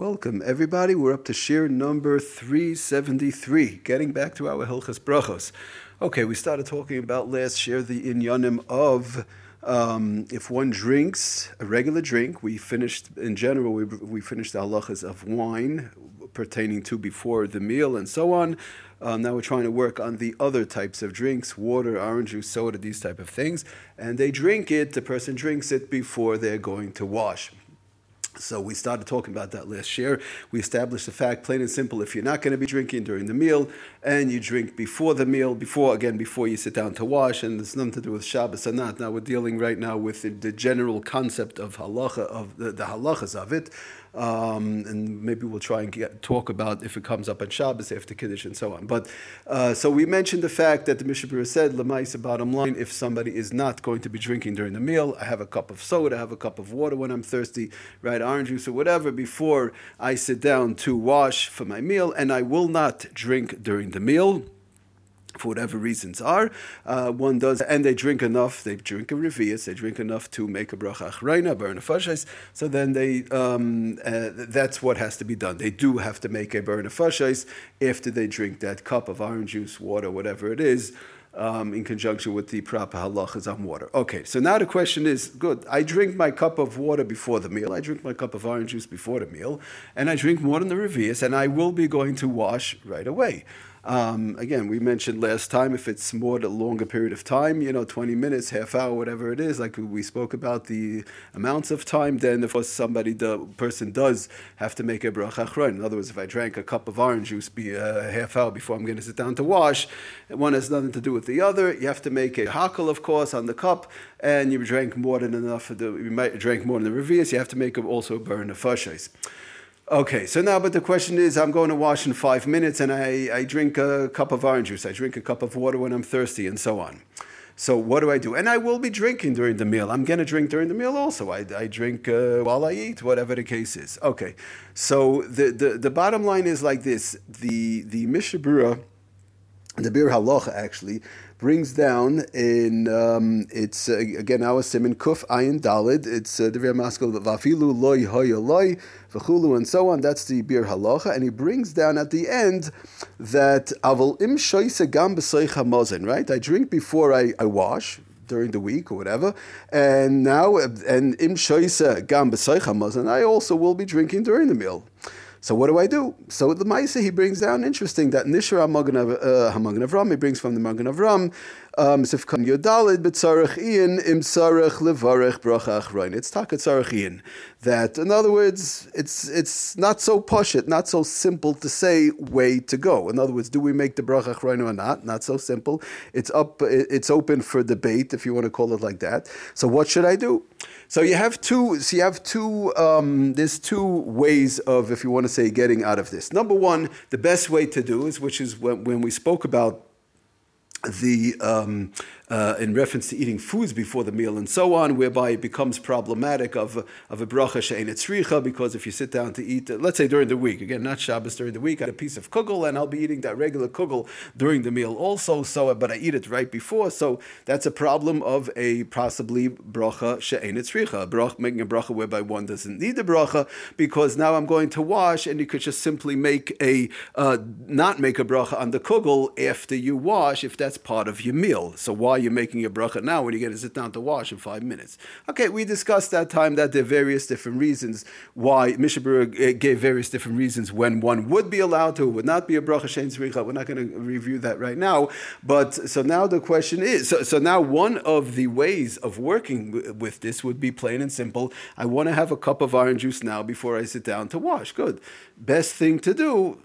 Welcome, everybody. We're up to shir number 373, getting back to our Hilchas Brachos. Okay, we started talking about last shir the inyanim of um, if one drinks a regular drink. We finished, in general, we, we finished the halachas of wine pertaining to before the meal and so on. Um, now we're trying to work on the other types of drinks, water, orange juice, soda, these type of things. And they drink it, the person drinks it before they're going to wash. So we started talking about that last year. We established the fact, plain and simple, if you're not going to be drinking during the meal and you drink before the meal, before again before you sit down to wash, and there's nothing to do with Shabbos or not. Now we're dealing right now with the, the general concept of halacha of the, the halachas of it. Um, and maybe we'll try and get, talk about if it comes up on Shabbos after Kiddush and so on. But uh, so we mentioned the fact that the Mishnah Berurah said, Lamaisa, bottom line, if somebody is not going to be drinking during the meal, I have a cup of soda, I have a cup of water when I'm thirsty, right, orange juice or whatever, before I sit down to wash for my meal, and I will not drink during the meal for whatever reasons are, uh, one does, and they drink enough, they drink a revius, they drink enough to make a bracha achreina, burn a fashais, so then they, um, uh, that's what has to be done. They do have to make a burn a fashais after they drink that cup of orange juice, water, whatever it is, um, in conjunction with the proper halachas on water. Okay, so now the question is good. I drink my cup of water before the meal. I drink my cup of orange juice before the meal, and I drink more than the revius, and I will be going to wash right away. Um, again, we mentioned last time if it's more a longer period of time, you know, 20 minutes, half hour, whatever it is, like we spoke about the amounts of time, then of course somebody, the person does have to make a bracha achron. In other words, if I drank a cup of orange juice be a half hour before I'm going to sit down to wash, one has nothing to do with the other. You have to make a hakel, of course, on the cup, and you drank more than enough. The, you might drink more than the revius. You have to make also burn the fashais. Okay, so now, but the question is, I'm going to wash in five minutes and I, I drink a cup of orange juice, I drink a cup of water when I'm thirsty, and so on. So what do I do? And I will be drinking during the meal. I'm going to drink during the meal also. I, I drink uh, while I eat, whatever the case is. Okay, so the, the, the bottom line is like this. The, the Mishnah Berurah, the Biur Halacha actually, brings down in um, it's uh, again our simin kuf ayin dalid. It's uh, the very maskal vafilu loy hoya loy v'chulu and so on. That's the Biur Halacha, and he brings down at the end that avol im shoyse gam b'soicha Right, I drink before I, I wash during the week or whatever. And now, and im shoyse gam b'soicha I also will be drinking during the meal. So what do I do? So the Maisa he brings down interesting that Nishra Hamagan uh, Avram he brings from the Magan Avram um, Sifkan Yodalid B'tzarech Ian Levarech. It's Takat Ian. That in other words, it's it's not so poshut, not so simple to say way to go. In other words, do we make the Bracha Achroin or not? Not so simple. It's up. It's open for debate if you want to call it like that. So what should I do? So you have two. So you have two. Um, there's two ways of, if you want to say, getting out of this. Number one, the best way to do is, which is when, when we spoke about the um, uh, in reference to eating foods before the meal and so on, whereby it becomes problematic of, of a bracha she'en etzricha, because if you sit down to eat, uh, let's say during the week, again, not Shabbos, during the week, I had a piece of kugel, and I'll be eating that regular kugel during the meal also, so, but I eat it right before, so that's a problem of a possibly bracha she'en etzricha, making a bracha whereby one doesn't need the bracha, because now I'm going to wash, and you could just simply make a, uh, not make a bracha on the kugel after you wash, if that's part of your meal. So why are you're making a bracha now when you're going to sit down to wash in five minutes. Okay, we discussed that time that there are various different reasons why Mishnah Berurah eh, gave various different reasons when one would be allowed to, would not be a bracha shein zricha. We're not going to review that right now. But so now the question is, so, so now one of the ways of working with this would be plain and simple. I want to have a cup of orange juice now before I sit down to wash. Good. Best thing to do,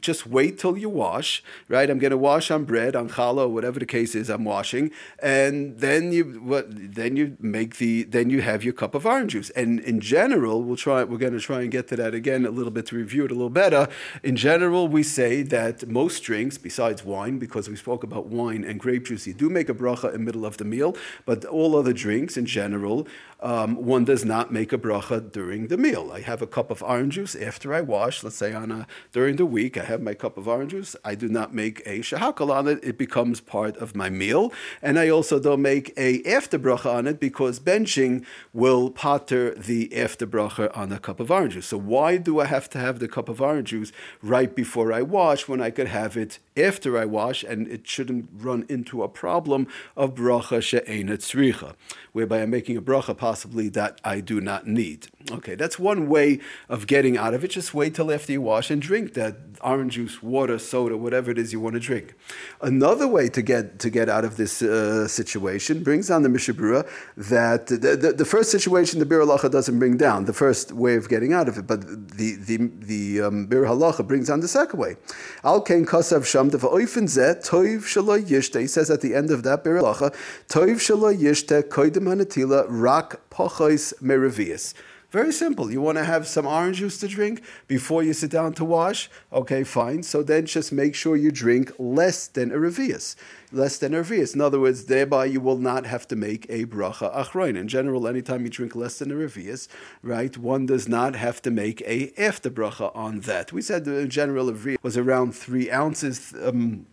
just wait till you wash, right? I'm going to wash on bread, on challah, whatever the case is. I'm washing, and then you what? Then you make the then you have your cup of orange juice. And in general, we'll try. We're going to try and get to that again a little bit to review it a little better. In general, we say that most drinks, besides wine, because we spoke about wine and grape juice, you do make a bracha in middle of the meal, but all other drinks in general um, one does not make a bracha during the meal. I have a cup of orange juice after I wash, let's say on a during the week, I have my cup of orange juice. I do not make a shahakal on it. It becomes part of my meal. And I also don't make a after bracha on it because benching will pater the after bracha on a cup of orange juice. So why do I have to have the cup of orange juice right before I wash when I could have it after I wash and it shouldn't run into a problem of bracha she'ena tzricha, whereby I'm making a bracha possibly that I do not need. Okay, that's one way of getting out of it. Just wait till after you wash and drink that orange juice, water, soda, whatever it is you want to drink. Another way to get to get out of this uh, situation brings down the Mishnah Berurah that the, the, the, first situation the Biur Halacha doesn't bring down the first way of getting out of it, but the the the um, Biur Halacha brings down the second way. Al Kain Kasav Sham Oifen Zeh Toiv Shaloi Yishte. He says at the end of that Biur Halacha Toiv Shaloi Yishte Koidim Hanatila Rak Pochos Meravias. Very simple. You want to have some orange juice to drink before you sit down to wash? Okay, fine. So then just make sure you drink less than a revius. Less than a revius. In other words, thereby you will not have to make a bracha achroin. In general, anytime you drink less than a revius, right, one does not have to make a after bracha on that. We said the general revius was around three ounces. Um,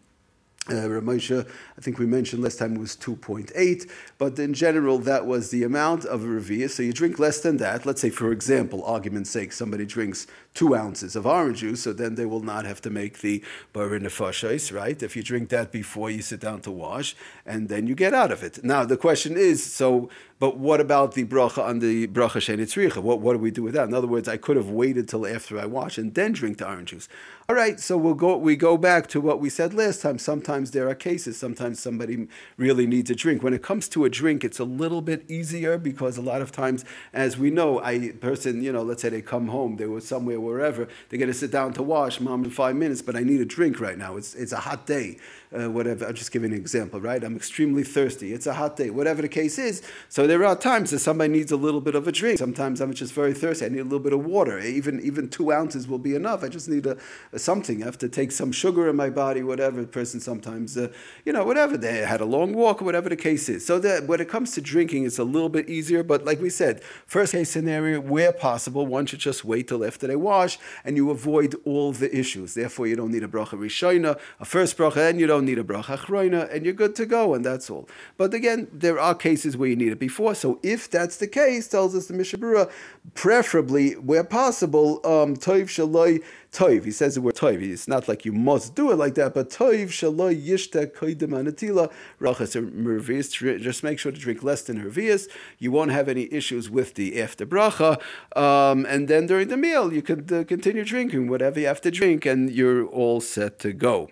uh, Ramosha, I think we mentioned last time it was 2.8, but in general, that was the amount of a revia. So you drink less than that. Let's say, for example, argument's sake, somebody drinks two ounces of orange juice, so then they will not have to make the barinafashais, right? If you drink that before you sit down to wash, and then you get out of it. Now, the question is so but what about the bracha on the bracha shenitzricha? What, what do we do with that? In other words, I could have waited till after I wash and then drink the orange juice. All right, so we'll go. We go back to what we said last time. Sometimes there are cases. Sometimes somebody really needs a drink. When it comes to a drink, it's a little bit easier because a lot of times, as we know, a person, you know, let's say they come home, they were somewhere wherever, they're going to sit down to wash, mom, in five minutes, but I need a drink right now. It's it's a hot day, uh, whatever. I'll just give an example, right? I'm extremely thirsty. It's a hot day, whatever the case is. So there are times that somebody needs a little bit of a drink. Sometimes I'm just very thirsty. I need a little bit of water. Even even two ounces will be enough. I just need a, a something. I have to take some sugar in my body. Whatever the person sometimes, uh, you know, whatever they had a long walk whatever the case is. So that when it comes to drinking, it's a little bit easier. But like we said, first case scenario, where possible, one should just wait till after they wash, and you avoid all the issues. Therefore, you don't need a bracha rishona, a first bracha, and you don't need a bracha chroina, and you're good to go, and that's all. But again, there are cases where you need it before. So if that's the case, tells us the Mishnah Berurah, preferably where possible, um, toiv shaloi toiv. He says the word toiv. It's not like you must do it like that, but toiv shaloi yishta koidim anatila rachas mervius. Just make sure to drink less than hervius. You won't have any issues with the after bracha, um, and then during the meal you could uh, continue drinking whatever you have to drink, and you're all set to go.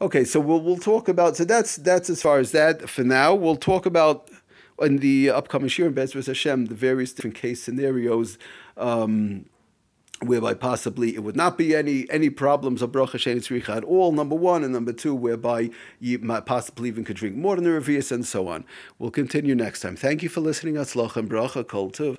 Okay, so we'll we'll talk about so that's that's as far as that for now. We'll talk about in the upcoming Shir and Bezras Hashem, the various different case scenarios. Um, whereby possibly it would not be any any problems of bracha shein at all. Number one and number two, whereby you might possibly even could drink more than the revius and so on. We'll continue next time. Thank you for listening. Atzlach and bracha kol tov.